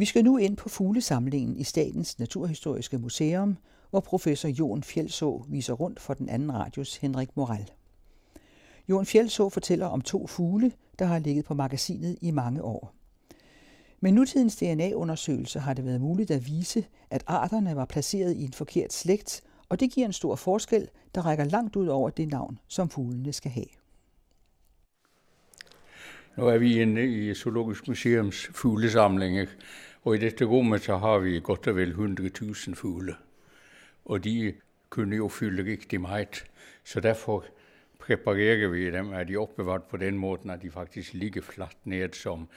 Vi skal nu ind på fuglesamlingen i Statens Naturhistoriske Museum, hvor professor Jon Fjeldså viser rundt for den anden radios Henrik Moral. Jon Fjeldså fortæller om to fugle, der har ligget på magasinet i mange år. Med nutidens DNA-undersøgelse har det været muligt at vise, at arterne var placeret i en forkert slægt, og det giver en stor forskel, der rækker langt ud over det navn, som fuglene skal have. Nu er vi inde i Zoologisk Museums fuglesamling, og i dette rommet så har vi godt og vel 100.000 fugle. Og de kunne jo fylle riktig meget, så derfor preparerer vi dem, er de oppevart på den måten, at de faktisk ligger flatt ned som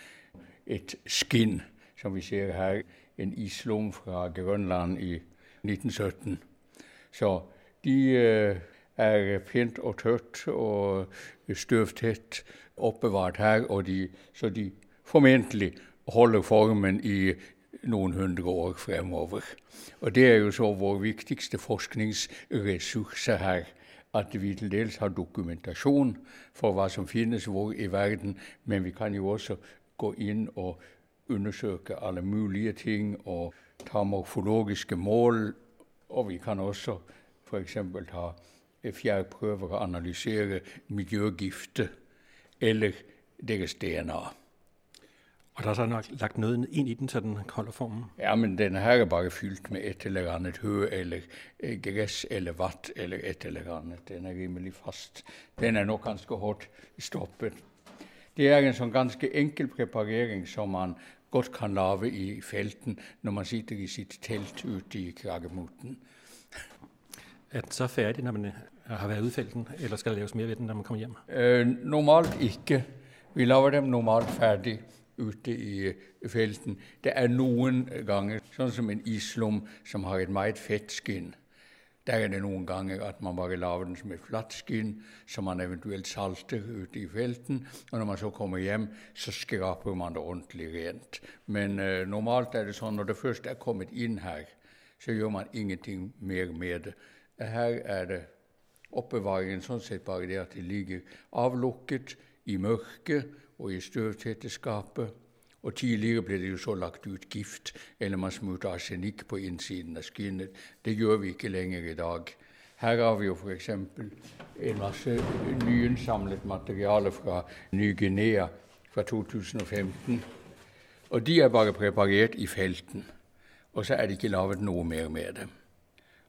et skinn, som vi ser her, en islom fra Grønland i 1917. Så de øh, er pent og tørt og støvtett oppbevart her, og de, så de formentlig holder formen i noen hundre år fremover. Og det er jo så vår viktigste forskningsressurs her. At vi til dels har dokumentasjon for hva som finnes hvor i verden, men vi kan jo også gå inn og undersøke alle mulige ting og ta morfologiske mål. Og vi kan også f.eks. ta fjærprøver og analysere miljøgifter eller deres DNA. Og der er så nok lagt noget ind i den, så den holder formen? Ja, men den her er bare fyldt med et eller andet hø, eller eh, græs, eller vatt, eller et eller andet. Den er rimelig fast. Den er nok ganske hårdt stoppet. Det er en sånn ganske enkel preparering som man godt kan lave i felten når man sitter i sitt telt ute i Kragemoten. Er den så færdig, når man har været ute i felten, eller skal det laves mer ved den, når man kommer hjem? Eh, normalt ikke. Vi laver dem normalt færdig ute i felten. Det er noen ganger, sånn som en islom som har et meget fett skinn. Der er det noen ganger at man bare lager den som et flatt skinn, som man eventuelt salter ute i felten. Og når man så kommer hjem, så skraper man det ordentlig rent. Men eh, normalt er det sånn når det først er kommet inn her, så gjør man ingenting mer med det. Her er det oppbevaringen sånn sett bare det at det ligger avlukket i mørket og i støvtette skapet. Og tidligere ble det jo så lagt ut gift, eller man smurte arsenikk på innsiden av skinnet. Det gjør vi ikke lenger i dag. Her har vi jo f.eks. en masse nyinnsamlet materiale fra Ny-Guinea fra 2015. Og de er bare preparert i felten. Og så er det ikke laget noe mer med dem.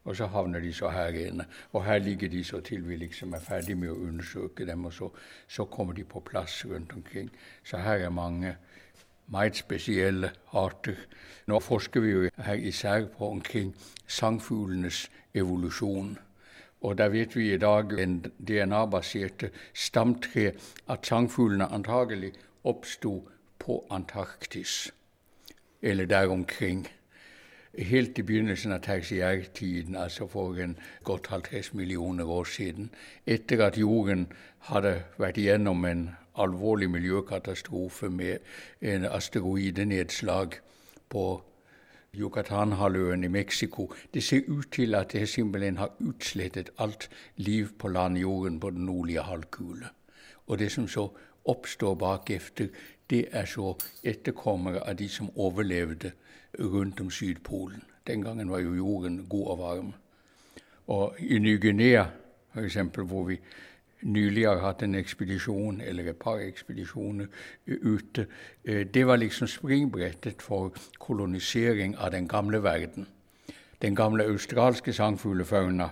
Og så havner de så her inne. Og her ligger de så til vi liksom er ferdig med å undersøke dem, og så, så kommer de på plass rundt omkring. Så her er mange meget spesielle arter. Nå forsker vi jo her især på omkring sangfuglenes evolusjon. Og der vet vi i dag en DNA-baserte stamtre at sangfuglene antagelig oppsto på Antarktis, eller der omkring helt i begynnelsen av tertiærtiden, altså for en godt 50 millioner år siden, etter at jorden hadde vært igjennom en alvorlig miljøkatastrofe med en asteroidenedslag på Yucatan-halvøen i Mexico. Det ser ut til at det simpelthen har utslettet alt liv på landjorden på den nordlige halvkule. Og det som så oppstår bakefter, det er så etterkommere av de som overlevde rundt om Sydpolen. Den gangen var jo jorden god og varm. Og i Ny-Guinea, f.eks., hvor vi nylig har hatt en ekspedisjon, eller et par ekspedisjoner ute, det var liksom springbrettet for kolonisering av den gamle verden. Den gamle australske sangfuglefauna,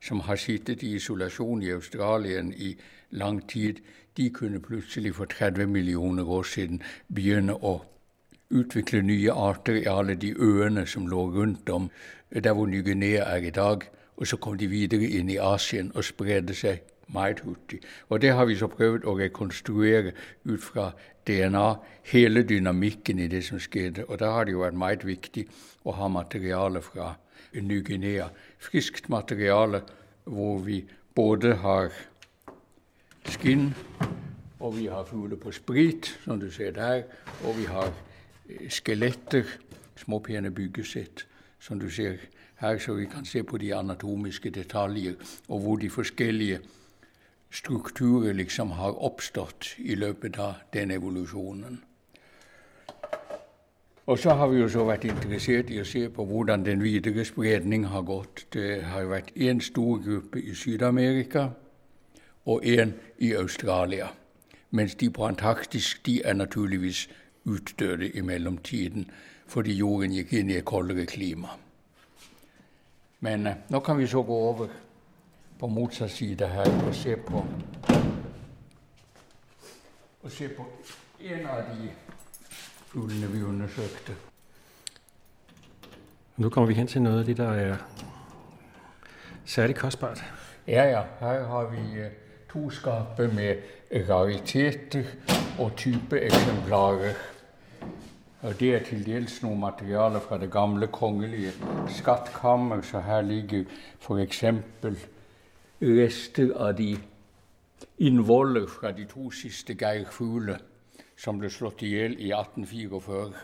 som har sittet i isolasjon i Australien i lang tid, de kunne plutselig for 30 millioner år siden begynne å utvikle nye arter i alle de øene som lå rundt om der hvor Ny-Guinea er i dag. Og så kom de videre inn i Asien og spredde seg meget hurtig. Og det har vi så prøvd å rekonstruere ut fra DNA, hele dynamikken i det som skjedde. Og da har det jo vært meget viktig å ha materiale fra Ny-Guinea. Friskt materiale hvor vi både har skinn, og vi har fugler på sprit, som du ser der, og vi har skeletter, småpene byggesett, som du ser her, så vi kan se på de anatomiske detaljer, og hvor de forskjellige strukturer liksom har oppstått i løpet av den evolusjonen. Og så har vi jo så vært interessert i å se på hvordan den videre spredning har gått. Det har vært én stor gruppe i Syd-Amerika og én i Australia. Mens de på Antarktis de er naturligvis utdøde i mellomtiden fordi jorden gikk inn i et koldere klima. Men uh, nå kan vi så gå over på motsatt side her og se på og se på en av de fuglene vi undersøkte. Nå kommer vi hen til noe av det, der er særlig kostbart. Ja, ja. Her har vi uh, to skaper med rariteter og type eksemplarer. Og det er til dels noe materiale fra det gamle kongelige skattkammer, så her ligger f.eks. rester av de innvoller fra de to siste geirfuglene som ble slått i hjel i 1844.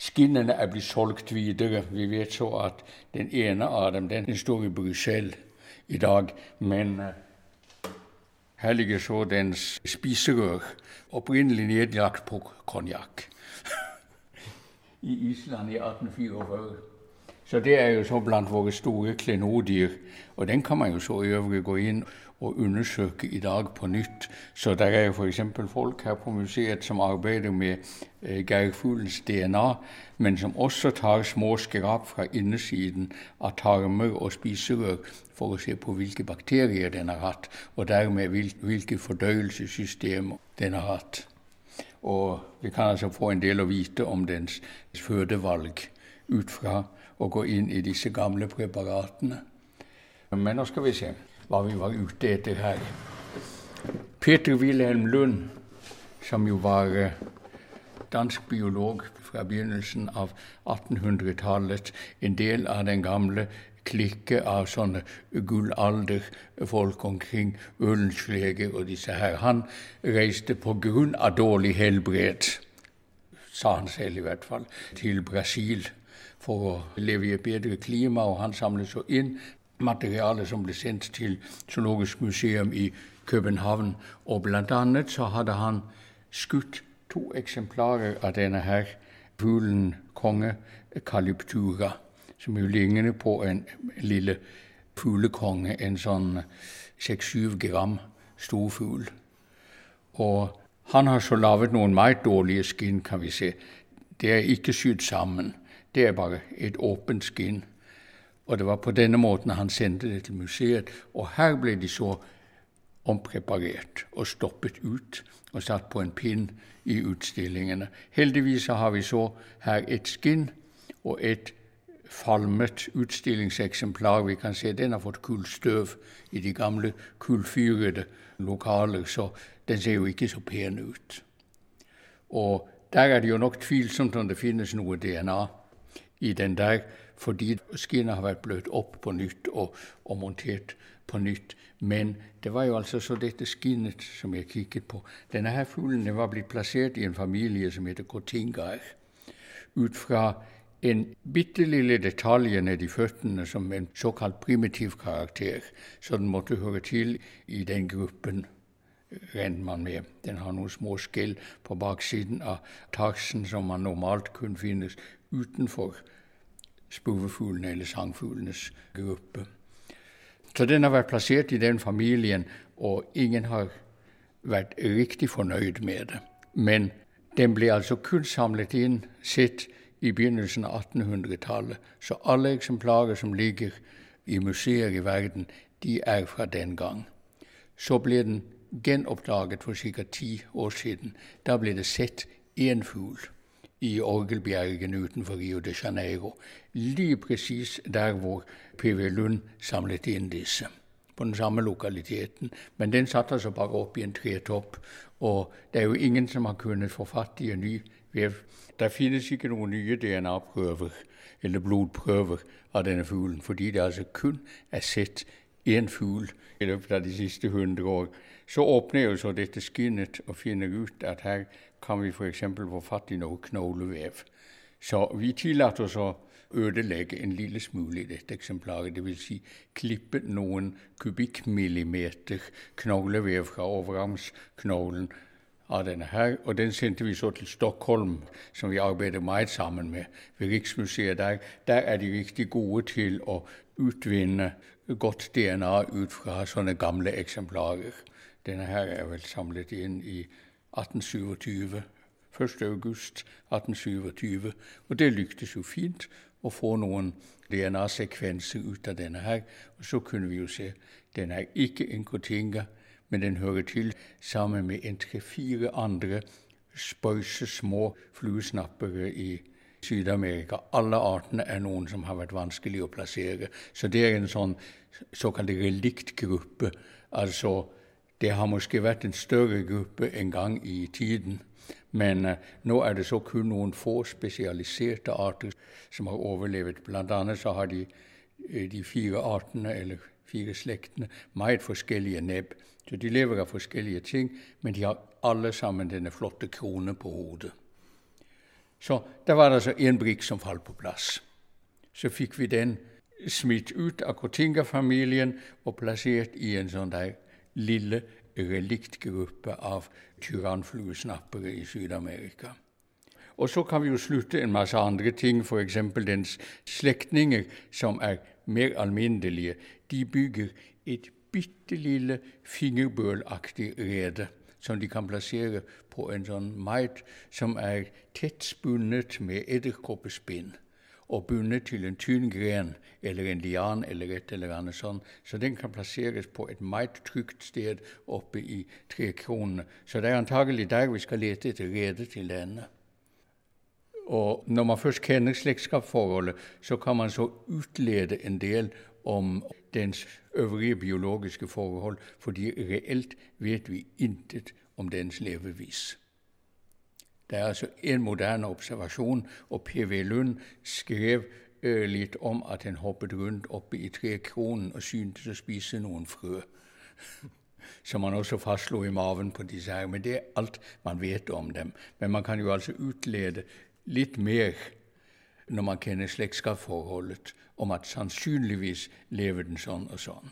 Skinnene er blitt solgt videre. Vi vet så at den ene av dem den står i Bruxelles i dag. Men uh, her ligger så dens spiserør, opprinnelig nedlagt på konjakk. I Island i 1844. Så det er jo så blant våre store klenodier. Og den kan man jo så i øvrig gå inn og undersøke i dag på nytt. Så der er jo f.eks. folk her på museet som arbeider med eh, geirfuglens DNA, men som også tar små skrap fra innesiden av tarmer og spiserør for å se på hvilke bakterier den har hatt, og dermed hvilke fordøyelsessystemer den har hatt. Og vi kan altså få en del å vite om dens fødevalg ut fra å gå inn i disse gamle preparatene. Men nå skal vi se hva vi var ute etter her. Peter Wilhelm Lund, som jo var eh, dansk biolog fra begynnelsen av 1800-tallet, en del av den gamle klikke av sånne gullalderfolk omkring Ullensleger og disse her. Han reiste på grunn av dårlig helbred, sa han selv i hvert fall, til Brasil for å leve i et bedre klima, og han samlet så inn materiale som ble sendt til Zoologisk museum i København. Og blant annet så hadde han skutt to eksemplarer av denne her fuglen konge calyptura, som jo ligner på en lille fuglekonge, en sånn seks-syv gram stor fugl. Og han har så laget noen meget dårlige skinn, kan vi se. Det er ikke sydd sammen. Det er bare et åpent skinn. Og det var på denne måten han sendte det til museet. Og her ble de så ompreparert og stoppet ut og satt på en pinn i utstillingene. Heldigvis har vi så her et skinn og et falmet utstillingseksemplar. Vi kan se den har fått kullstøv i de gamle kullfyrede lokaler, så den ser jo ikke så pen ut. Og der er det jo nok tvilsomt om det finnes noe DNA i den der fordi skinnet har vært bløtt opp på nytt og, og, montert på nytt. Men det var jo altså så dette skinnet som jeg kikket på. Denne her fuglen var blitt plassert i en familie som heter cotingaer, Ut fra en bitte lille detalj nedi føttene som en såkalt primitiv karakter, så den måtte høre til i den gruppen regner man med. Den har noen små skjell på baksiden av taksen som man normalt kun finnes utenfor spurvefuglene eller sangfuglenes gruppe. Så den har vært plassert i den familien, og ingen har vært riktig fornøyd med det. Men den ble altså kun samlet inn sett i begynnelsen av 1800-tallet. Så alle eksemplarer som ligger i museer i verden, de er fra den gang. Så ble den gjenoppdaget for ca. ti år siden. Da ble det sett én fugl i Orgelbjergen utenfor Rio de Janeiro. Lige presis der hvor P.V. Lund samlet inn disse. På den samme lokaliteten. Men den satt altså bare opp i en tretopp. Og det er jo ingen som har kunnet få fatt i en ny Det finnes ikke noen nye DNA-prøver eller blodprøver av denne fuglen, fordi det altså kun er sett én fugl i løpet av de siste 100 år. Så åpner jo så dette skinnet og finner ut at her kan vi f.eks. få fatt i noe knoglevev. Så vi tillater oss å ødelegge en lille smule i dette eksemplaret. Dvs. Si klippe noen kubikkmillimeter knoglevev fra overarmsknoglen av denne her, og den sendte vi så til Stockholm, som vi arbeider meget sammen med ved Riksmuseet. Der, der er de riktig gode til å utvinne godt DNA ut fra sånne gamle eksemplarer. Denne her er vel samlet inn i 1827. 1. august 1827. Og det lyktes jo fint å få noen DNA-sekvenser ut av denne her. Og så kunne vi jo se den er ikke en kotinga, men den hører til sammen med en tre-fire andre spøyse små fluesnappere i Syd-Amerika. Alle artene er noen som har vært vanskelig å plassere. Så det er en sånn såkalt reliktgruppe. Altså, det har måske vært en større gruppe en gang i tiden. Men eh, nå er det så kun noen få spesialiserte arter som har overlevet. Blant annet så har de, eh, de fire artene, eller fire slektene, meget forskjellige nebb. Så de lever av forskjellige ting, men de har alle sammen denne flotte kronen på hodet. Så der var det altså én brikk som falt på plass. Så fikk vi den smitt ut av Kotinga-familien og plassert i en sånn der lille reliktgruppe av tyrannfluesnappere i Syd-Amerika. Og så kan vi jo slutte en masse andre ting, f.eks. dens slektninger, som er mer alminnelige. De bygger et bitte lille fingerbølaktig rede som de kan plassere på en sånn mait som er tett spunnet med edderkoppespinn og bundet til en tynn gren eller en lian eller et eller annet sånt. Så den kan plasseres på et meget trygt sted oppe i trekronene. Så det er antagelig der vi skal lete etter rede til denne. Og når man først kjenner slektskapsforholdet, så kan man så utlede en del om dens øvrige biologiske forhold, fordi reelt vet vi intet om dens levevis. Det er altså en moderne observasjon, og P.V. Lund skrev uh, litt om at den hoppet rundt oppe i trekronen og syntes å spise noen frø. Som man også fastslo i maven på disse her. Men det er alt man vet om dem. Men man kan jo altså utlede litt mer når man kjenner slektskapsforholdet, om at sannsynligvis lever den sånn og sånn.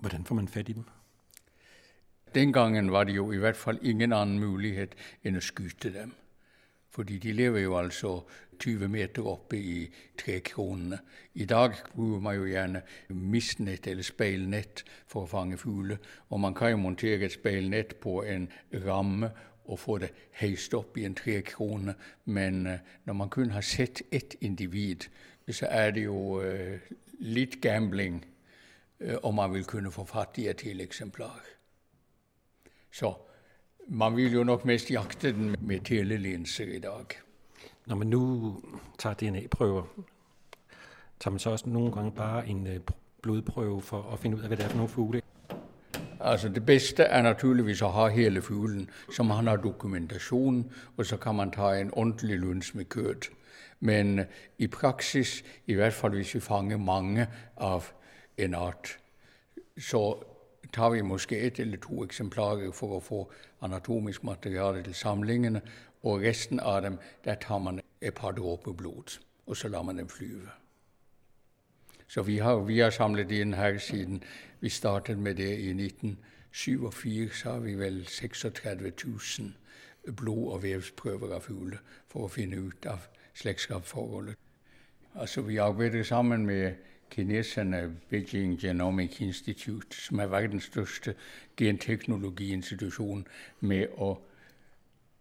Hvordan får man fatt i dem? Den gangen var det jo i hvert fall ingen annen mulighet enn å skyte dem. Fordi de lever jo altså 20 meter oppe i trekronene. I dag bruker man jo gjerne mistnett eller speilnett for å fange fugler. Og man kan jo montere et speilnett på en ramme og få det heist opp i en trekrone. Men uh, når man kun har sett ett individ, så er det jo uh, litt gambling uh, om man vil kunne få fatt i et til eksemplar. Så man vil jo nok mest jakte den med telelinser i dag. Når man nå tager DNA-prøver, tager man så også noen ganger bare en øh, blodprøve for å finne ut av hva det er for noen fugle? Altså Det beste er naturligvis å ha hele fuglen, så man har dokumentasjon, og så kan man ta en ordentlig lunsj med kød. Men i praksis, i hvert fall hvis vi fanger mange av en art, så tar vi måske et eller to eksemplarer for å få anatomisk materiale til samlingene, og resten av dem der tar man et par dråper blod, og så lar man dem flyve. Så vi har, vi har samlet inn her siden vi startet med det i 1947, så har vi vel 36 000 blod- og vevsprøver av fugler for å finne ut av slektskapsforholdet. Altså, vi arbeider sammen med kineserne Beijing Genomic Institute, som er verdens største genteknologiinstitusjon, med å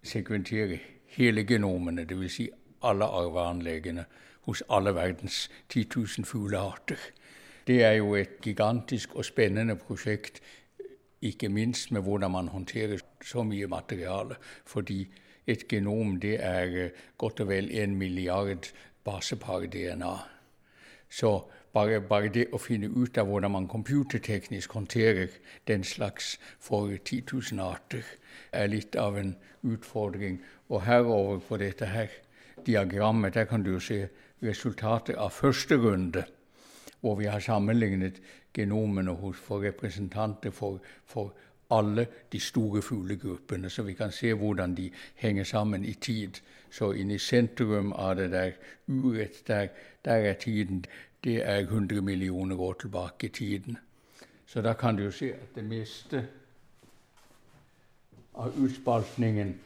sekventere hele genomene, dvs. Si alle arveanleggene hos alle verdens 10 000 fuglearter. Det er jo et gigantisk og spennende prosjekt, ikke minst med hvordan man håndterer så mye materiale. Fordi et genom det er godt og vel en milliard basepar DNA. Så bare, bare, det å finne ut av hvordan man computerteknisk håndterer den slags for 10 000 arter, er litt av en utfordring. Og herover på dette her diagrammet der kan du se resultatet av første runde, hvor vi har sammenlignet genomene hos, for representanter for, for alle de store fuglegruppene, så vi kan se hvordan de henger sammen i tid. Så inne i sentrum av det der uret, der, der er tiden det er 100 millioner år tilbake i tiden. Så da kan du jo se at det meste av utspaltningen,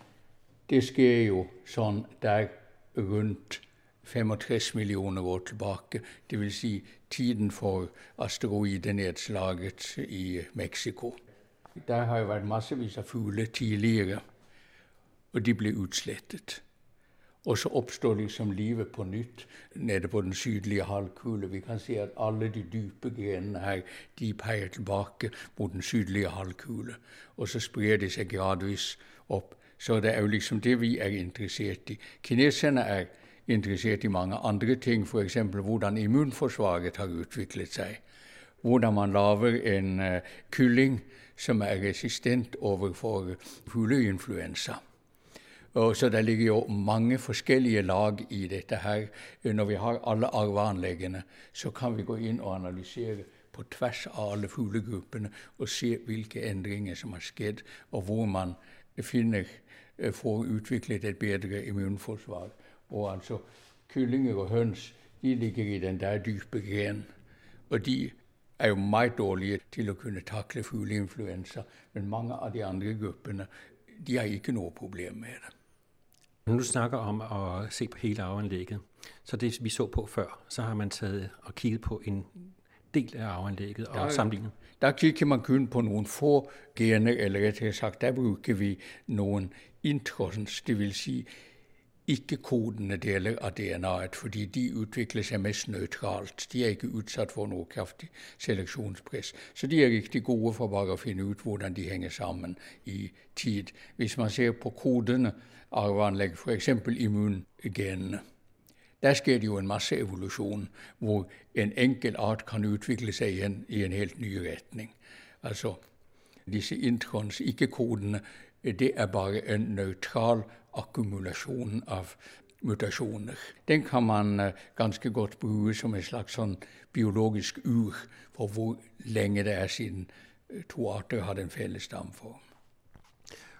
det sker jo sånn der rundt 65 millioner år tilbake. Vil si tiden for asteroidenedslaget i Mexico. Der har jo vært massevis av fugler tidligere, og de ble utslettet. Og så oppstår liksom livet på nytt nede på den sydlige halvkule. Vi kan se at alle de dype grenene her de peier tilbake mot den sydlige halvkule. Og så sprer de seg gradvis opp. Så det er jo liksom det vi er interessert i. Kineserne er interessert i mange andre ting, f.eks. hvordan immunforsvaret har utviklet seg. Hvordan man lager en uh, kylling som er resistent overfor fugleinfluensa. Og så det ligger jo mange forskjellige lag i dette her. Når vi har alle arveanleggene, så kan vi gå inn og analysere på tvers av alle fuglegruppene og se hvilke endringer som har skjedd, og hvor man finner, eh, får utviklet et bedre immunforsvar. Og altså kyllinger og høns de ligger i den der dype grenen. Og de er jo meget dårlige til å kunne takle fugleinfluensa. Men mange av de andre gruppene de har ikke noe problem med det. Når du snakker om å se på hele arveanlegget, så det vi så på før, så har man taget og kigget på en del av arveanlegget og sammenlignet. Da kikker man kun på noen få gener, eller rett sagt, der bruker vi noen introns, det vil si ikke-kodende deler av DNA-et, fordi de utvikler seg mest nøytralt. De er ikke utsatt for noe kraftig seleksjonspress. Så de er riktig gode for bare å finne ut hvordan de henger sammen i tid. Hvis man ser på kodene arveanlegg, f.eks. immungenene, der skjer det jo en masse evolusjon, hvor en enkel art kan utvikle seg i en, i en helt ny retning. Altså, disse introns, ikke-kodene, det er bare en nøytral akkumulasjon av mutasjoner. Den kan man eh, ganske godt bruke som et slags sånn biologisk ur for hvor lenge det er siden eh, to arter har den felles stamform.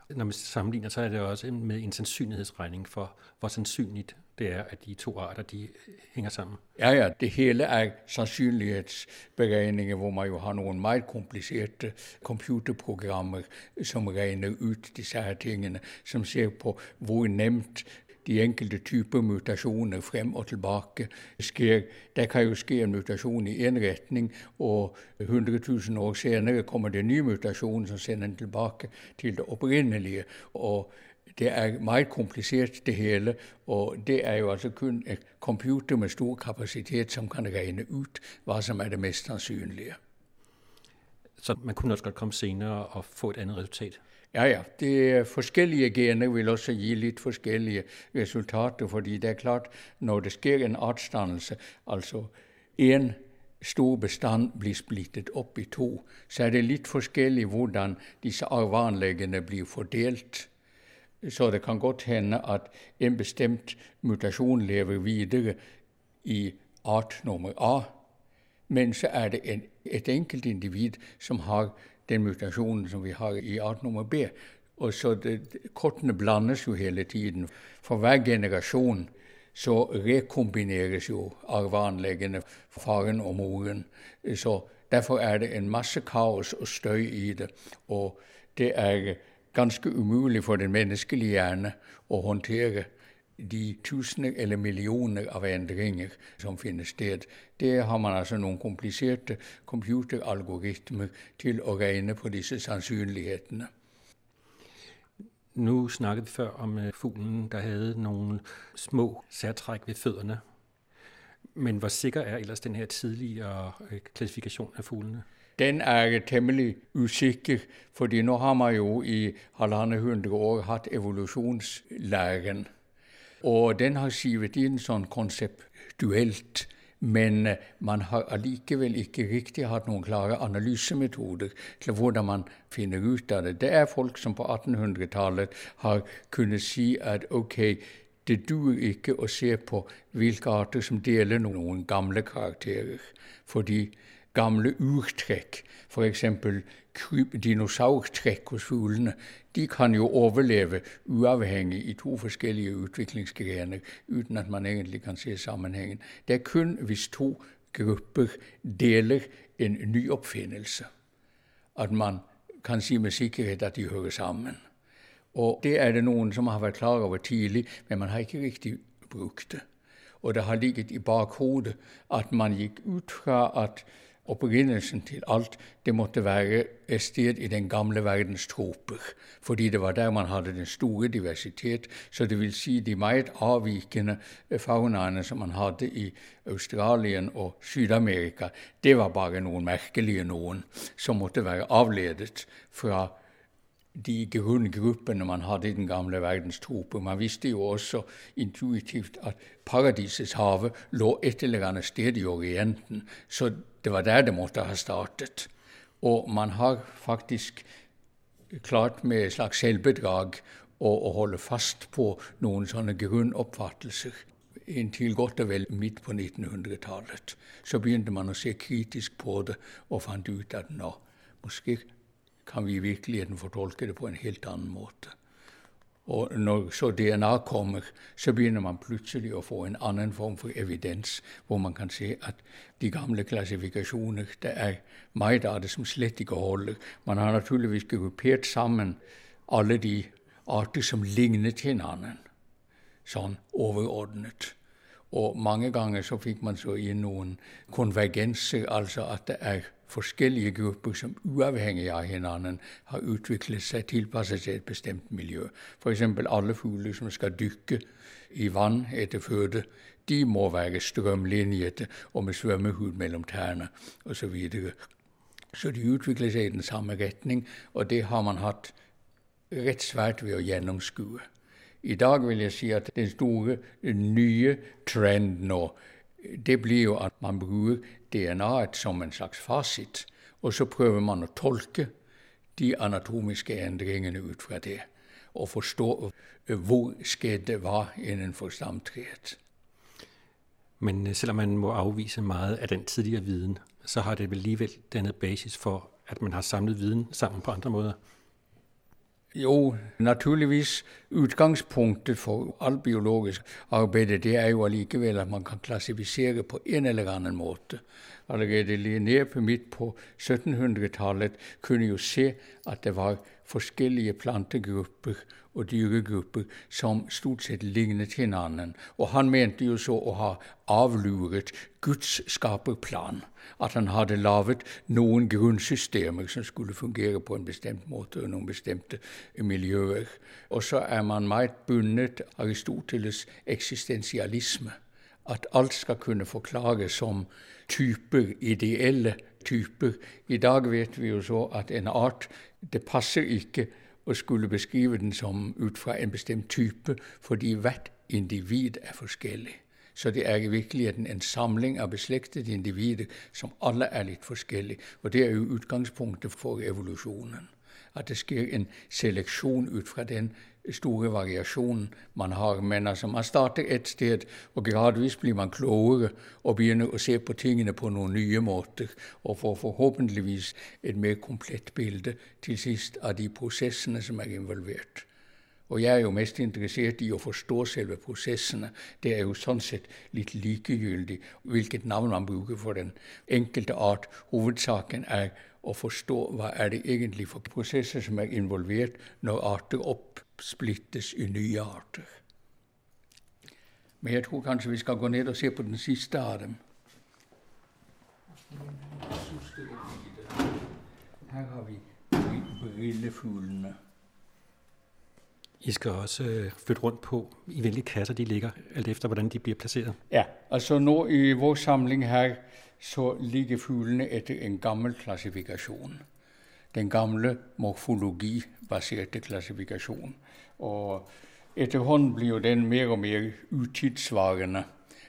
Når vi sammenligner, så er det også med en sannsynlighetsregning for hvor sannsynligt det er at de to arter de hænger sammen. Ja, ja. Det hele er sannsynlighetsberegninger hvor man jo har noen meget kompliserte computerprogrammer som regner ut disse her tingene, som ser på hvor nemt de enkelte typer mutasjoner frem og tilbake skjer. Det kan jo skje en mutasjon i én retning, og 100 000 år senere kommer det en ny mutasjon som sender den tilbake til det opprinnelige. Og det er meget komplisert, det hele. Og det er jo altså kun et computer med stor kapasitet som kan regne ut hva som er det mest sannsynlige. Så man kunne også godt komme senere og få et annet resultat? Ja, ja. De forskjellige gener vil også gi litt forskjellige resultater. fordi det er klart, når det skjer en artsdannelse, altså én stor bestand blir splittet opp i to, så er det litt forskjellig hvordan disse arveanleggene blir fordelt. Så det kan godt hende at en bestemt mutasjon lever videre i art nummer A, men så er det en, et enkelt individ som har den mutasjonen som vi har i art nummer B. Og så det, Kortene blandes jo hele tiden. For hver generasjon så rekombineres jo arveanleggene, faren og moren. Så Derfor er det en masse kaos og støy i det. Og det er ganske umulig for den menneskelige hjerne å håndtere de tusener eller millioner av endringer som finner sted. Det har man altså noen kompliserte computeralgoritmer til å regne på disse sannsynlighetene. Nå snakket vi før om øh, fuglen der hadde noen små særtrekk ved føttene. Men hvor sikker er ellers den tidligere klassifikasjonen av fuglene? Den er temmelig usikker, fordi nå har man jo i halvannet hundre år hatt evolusjonslæren. Og den har sivet inn sånn konseptuelt. Men eh, man har allikevel ikke riktig hatt noen klare analysemetoder til hvordan man finner ut av det. Det er folk som på 1800-tallet har kunnet si at ok, det duer ikke å se på hvilke arter som deler noen gamle karakterer. Fordi gamle urtrekk, f.eks. dinosaurtrekk hos fuglene, de kan jo overleve uavhengig i to forskjellige utviklingsgrener uten at man egentlig kan se sammenhengen. Det er kun hvis to grupper deler en ny oppfinnelse, at man kan si med sikkerhet at de hører sammen. Og det er det noen som har vært klar over tidlig, men man har ikke riktig brukt det. Og det har ligget i bakhodet at man gikk ut fra at opprinnelsen til alt det måtte være et sted i den gamle verdens troper, fordi det var der man hadde den store diversitet. Så det vil si de meget avvikende faunaene som man hadde i Australien og Syd-Amerika, det var bare noen merkelige noen som måtte være avledet fra de grunngruppene man hadde i den gamle verdens troper. Man visste jo også intuitivt at paradisets hav lå et eller annet sted i Orienten, så det var der det måtte ha startet. Og man har faktisk klart med et slags selvbedrag å, å holde fast på noen sånne grunnoppfattelser. Inntil godt og vel midt på 1900-tallet så begynte man å se kritisk på det og fant ut at nå, måske kan vi i virkeligheten fortolke det på en helt annen måte. Og når så DNA kommer, så begynner man plutselig å få en annen form for evidens, hvor man kan se at de gamle klassifikasjoner det er meget av det som slett ikke holder. Man har naturligvis gruppert sammen alle de arter som lignet hverandre, sånn overordnet. Og mange ganger så fikk man så inn noen konvergenser, altså at det er forskjellige grupper som uavhengig av hverandre har utviklet seg, tilpasset seg et bestemt miljø. F.eks. alle fugler som skal dykke i vann etter føde, de må være strømlinjete og med svømmehud mellom tærne osv. Så, så de utvikler seg i den samme retning, og det har man hatt rett svært ved å gjennomskue. I dag vil jeg si at den store nye trenden nå, det blir jo at man bruker DNA-et som en slags fasit, og så prøver man å tolke de anatomiske endringene ut fra det, og forstå hvor skjedde hva innenfor stamtreet. Men selv selvom man må avvise mye av den tidligere viden, så har det vel alligevel dannet basis for, at man har samlet viden sammen på andre måder? Jo, naturligvis. Utgangspunktet for alt biologisk arbeid det er jo allikevel at man kan klassifisere på en eller annen måte. Allerede Linné midt på 1700-tallet kunne jo se at det var forskjellige plantegrupper og dyregrupper som stort sett lignet hverandre. Og han mente jo så å ha avluret Guds skaperplan. At han hadde laget noen grunnsystemer som skulle fungere på en bestemt måte og noen bestemte miljøer. Og så er man meget bundet Aristoteles' eksistensialisme. At alt skal kunne forklares som typer, ideelle typer. I dag vet vi jo så at en art det passer ikke å skulle beskrive den som ut fra en bestemt type, fordi hvert individ er forskjellig. Så det er i virkeligheten en samling av beslektede individer som alle er litt forskjellige. Og det er jo utgangspunktet for evolusjonen. At det skjer en seleksjon ut fra den store variasjonen man har. Men altså, man starter et sted, og gradvis blir man klokere og begynner å se på tingene på noen nye måter, og får forhåpentligvis et mer komplett bilde til sist av de prosessene som er involvert. Og jeg er jo mest interessert i å forstå selve prosessene. Det er jo sånn sett litt likegyldig hvilket navn man bruker for den enkelte art. Hovedsaken er å forstå hva er det egentlig for prosesser som er involvert når arter oppsplittes i nye arter. Men jeg tror kanskje vi skal gå ned og se på den siste av dem. Her har vi brillefuglene. I skal også øh, flytte rundt på, i hvilke kasser de ligger, alt efter hvordan de blir placeret. Ja, altså nå i vår samling her så ligger fuglene etter en gammel klassifikasjon. Den gamle morfologibaserte klassifikasjonen. Og etterhånd blir jo den mer og mer utidssvarende.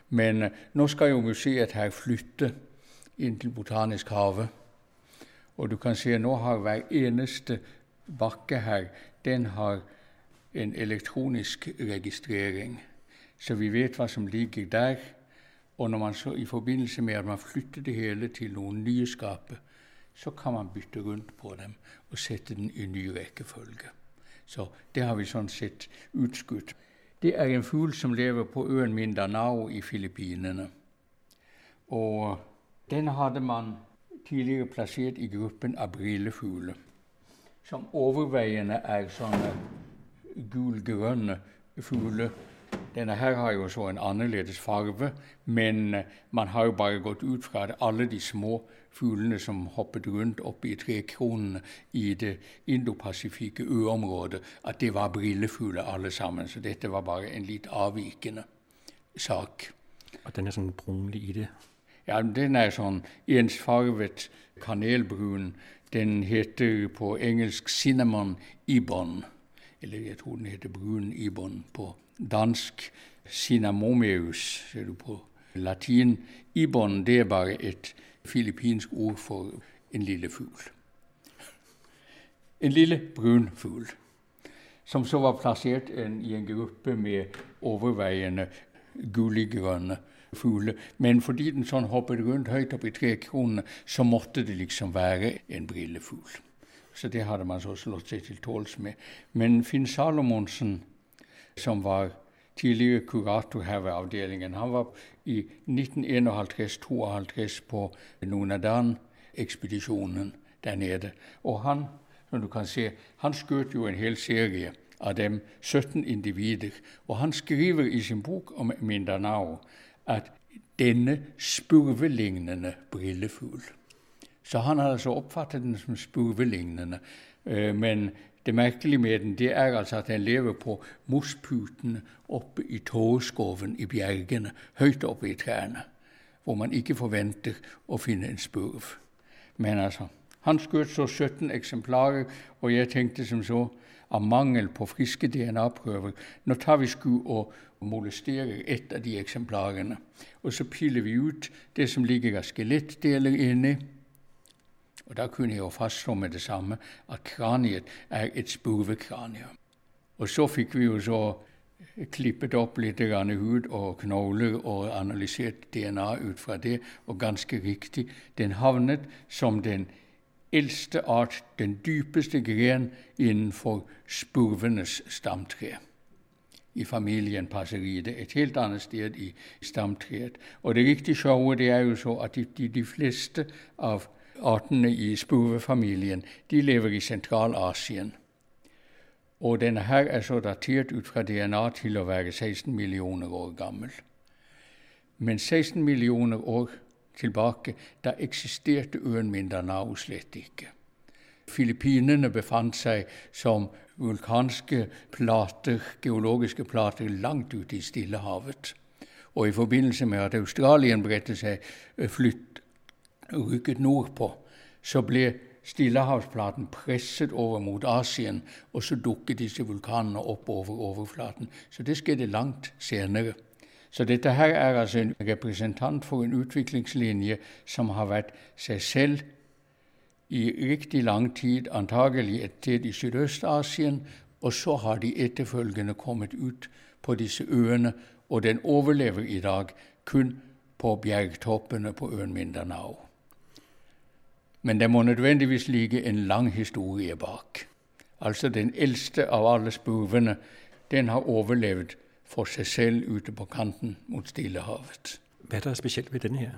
Men nå skal jo museet her flytte inn til Botanisk hage. Og du kan se nå har hver eneste bakke her den har en elektronisk registrering, så vi vet hva som ligger der. Og når man så i forbindelse med at man flytter det hele til noen nye skaper, så kan man bytte rundt på dem og sette den i ny rekkefølge. Så det har vi sånn sett utskutt. Det er en fugl som lever på øen Mindanao i Filippinene. Og den hadde man tidligere plassert i gruppen av brillefugler, som overveiende er sånne gulgrønne fugler. Denne her har jo så en annerledes farve, men man har jo bare gått ut fra at alle de små fuglene som hoppet rundt oppe i trekronene i det indopasifikke øområdet, at det var brillefugler alle sammen. Så dette var bare en litt avvikende sak. Og den er sånn brunlig i det? Ja, den er sånn ensfarvet kanelbrun. Den heter på engelsk cinnamon ibon. Eller jeg tror den heter brun ibon på dansk. Cinnamomeus, ser du på latin. Ibon det er bare et filippinsk ord for en lille fugl. En lille brun fugl, som så var plassert en, i en gruppe med overveiende gulliggrønne fugler. Men fordi den sånn hoppet rundt høyt opp i trekronene, så måtte det liksom være en brillefugl. Så det hadde man så slått seg til tåls med. Men Finn Salomonsen, som var tidligere kurator her ved avdelingen, han var i 1951-52 på Nunadan-ekspedisjonen der nede. Og han, som du kan se, han skjøt jo en hel serie av dem, 17 individer. Og han skriver i sin bok om Mindanao at denne spurvelignende brillefugl Så han hadde altså oppfattet den som spurvelignende. Øh, men det merkelige med den det er altså at den lever på mosputene oppe i tåreskoven i bjergene, høyt oppe i trærne, hvor man ikke forventer å finne en spurv. Men altså, han skjøt så 17 eksemplarer, og jeg tenkte som så av mangel på friske DNA-prøver. Nå tar vi sku og molesterer ett av de eksemplarene. Og så piler vi ut det som ligger av skjelettdeler inni. Og da kunne jeg jo fastslå med det samme at kraniet er et spurvekranium. Og så fikk vi jo så klippet opp litt hud og knogler og analysert DNA ut fra det, og ganske riktig, den havnet som den eldste art, den dypeste gren innenfor spurvenes stamtre. I familien Passeride, et helt annet sted i stamtreet. Og det riktig sjove det er jo så at de, de fleste av artene i spurvefamilien de lever i Sentral-Asien. Og denne her er så datert ut fra DNA til å være 16 millioner år gammel. Men 16 millioner år tilbake, da eksisterte øen Mindanao slett ikke. Filippinene befant seg som vulkanske plater, geologiske plater langt ute i Stillehavet. Og i forbindelse med at Australien bredte seg eh, flytt, rykket nordpå, så ble Stillehavsplaten presset over mot Asien, og så dukket disse vulkanene opp over overflaten. Så det skjedde langt senere. Så dette her er altså en representant for en utviklingslinje som har vært seg selv i riktig lang tid, antagelig et sted i Sydøst-Asien, og så har de etterfølgende kommet ut på disse øene, og den overlever i dag kun på bjergtoppene på øen Mindanao. Men det må nødvendigvis ligge en lang historie bak. Altså den eldste av alle spurvene, den har overlevd for seg selv ute på kanten mot Stillehavet. Hva er det spesielt ved denne her?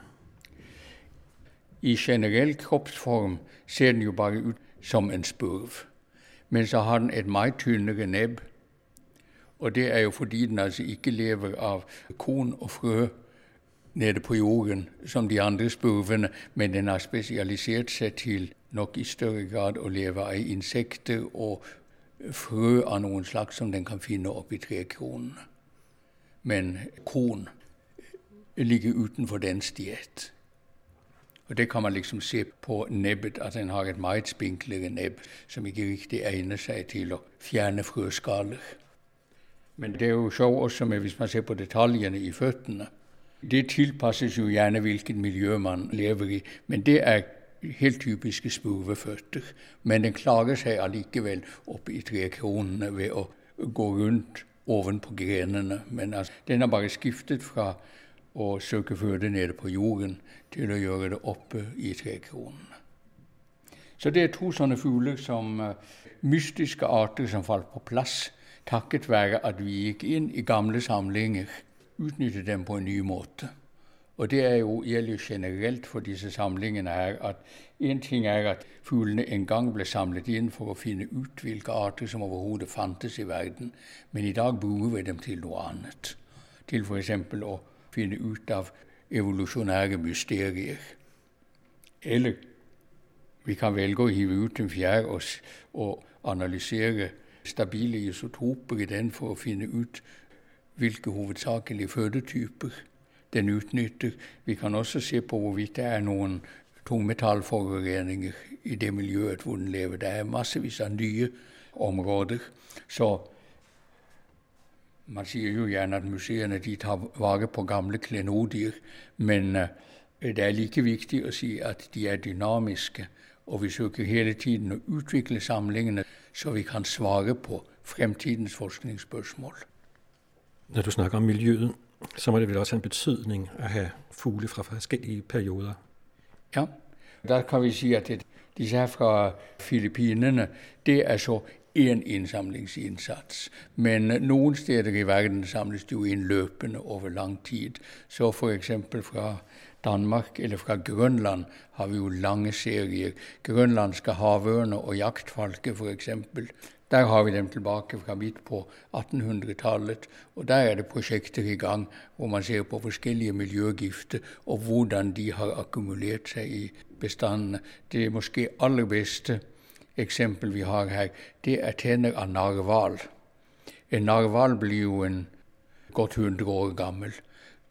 I generell kroppsform ser den jo bare ut som en spurv. Men så har den et meget tynnere nebb. Og det er jo fordi den altså ikke lever av korn og frø nede på jorden som de andre spurvene, men den har spesialisert seg til nok i større grad å leve av insekter og frø av noen slags som den kan finne oppi trekronene men korn ligger utenfor dens diett. Og Det kan man liksom se på nebbet, at den har et meget spinklere nebb som ikke riktig egner seg til å fjerne frøskaller. Men det er jo så også med, hvis man ser på detaljene i føttene. Det tilpasses jo gjerne hvilket miljø man lever i, men det er helt typiske spurveføtter. Men den klarer seg allikevel oppe i trekronene ved å gå rundt ovenpå grenene. Men altså, den har bare skiftet fra å søke føde nede på jorden til å gjøre det oppe i trekronene. Så det er to sånne fugler som uh, mystiske arter som falt på plass takket være at vi gikk inn i gamle samlinger, utnyttet dem på en ny måte Og det er jo gjelder generelt for disse samlingene her at en ting er at fuglene en gang ble samlet inn for å finne ut hvilke arter som overhodet fantes i verden, men i dag bruker vi dem til noe annet. Til f.eks. å finne ut av evolusjonære mysterier. Eller vi kan velge å hive ut en fjær og analysere stabile isotoper i den for å finne ut hvilke hovedsakelige fødetyper den utnytter. Vi kan også se på hvorvidt det er noen tungmetallforureninger i det miljøet hvor den lever. Det er massevis av nye områder. Så man sier jo gjerne at museene de tar vare på gamle klenodier, men uh, det er like viktig å si at de er dynamiske, og vi søker hele tiden å utvikle samlingene så vi kan svare på fremtidens forskningsspørsmål. Når du snakker om miljøet, så må det vel også ha en betydning å ha fugle fra forskjellige perioder? Ja, da kan vi si at disse her fra Filippinene, det er så én innsamlingsinnsats. Men noen steder i verden samles det jo inn løpende over lang tid. Så f.eks. fra Danmark eller fra Grønland har vi jo lange serier. Grønlandske havørner og jaktfalker f.eks. Der har vi dem tilbake fra midt på 1800-tallet. Og der er det prosjekter i gang hvor man ser på forskjellige miljøgifter og hvordan de har akkumulert seg i bestandene. Det måske aller beste eksempel vi har her, det er tenner av narval. En narval blir jo en godt 100 år gammel.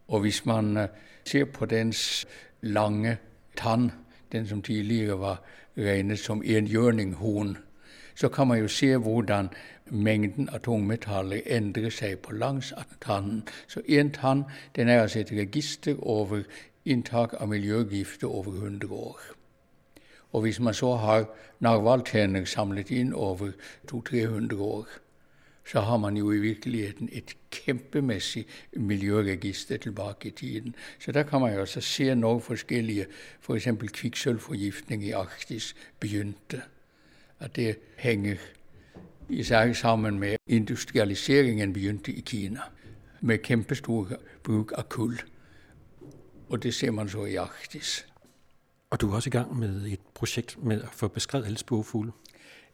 Og hvis man eh, ser på dens lange tann, den som tidligere var regnet som enhjørninghorn, så kan man jo se hvordan mengden av tungmetaller endrer seg på langs tannen. Så én tann den er altså et register over inntak av miljøgifter over 100 år. Og hvis man så har narhvaltenner samlet inn over 200-300 år, så har man jo i virkeligheten et kjempemessig miljøregister tilbake i tiden. Så der kan man jo altså se når forskjellige, f.eks. For kvikksølvforgiftning i Arktis begynte at det henger især sammen med industrialiseringen begynte i Kina, med kjempestor bruk av kull. Og det ser man så i Arktis. Og du er også i gang med et prosjekt med å få beskrevet alle spåfugle?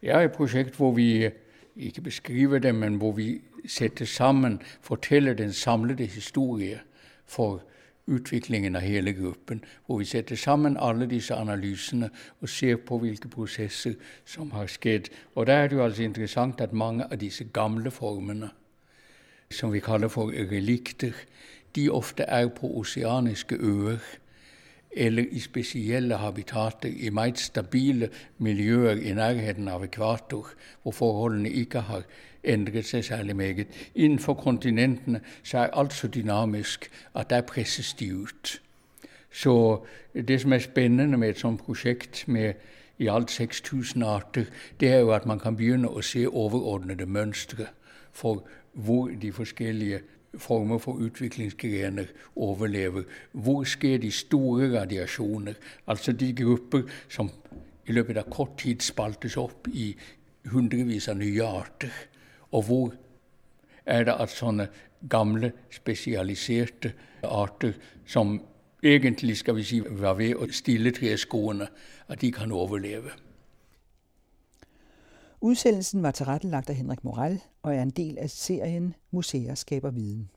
Ja, et prosjekt hvor vi ikke beskriver dem, men hvor vi setter sammen, forteller den samlede historie for utviklingen av hele gruppen, hvor vi setter sammen alle disse analysene og ser på hvilke prosesser som har skjedd. Og da er det jo altså interessant at mange av disse gamle formene, som vi kaller for relikter, de ofte er på oseaniske øer eller i spesielle habitater, i meget stabile miljøer i nærheten av ekvator, hvor forholdene ikke har endret seg særlig meget. Innenfor kontinentene så er alt så dynamisk at der presses de ut. Så det som er spennende med et sånt prosjekt med i alt 6000 arter, det er jo at man kan begynne å se overordnede mønstre for hvor de forskjellige former for utviklingsgrener overlever. Hvor skjer de store radiasjoner? Altså de grupper som i løpet av kort tid spaltes opp i hundrevis av nye arter. Og hvor er det at sånne gamle, spesialiserte arter som egentlig skal vi si, var ved å stille treskoene, at de kan overleve. Udsendelsen var tilrettelagt av Henrik Moral og er en del av serien Museer skaber viden.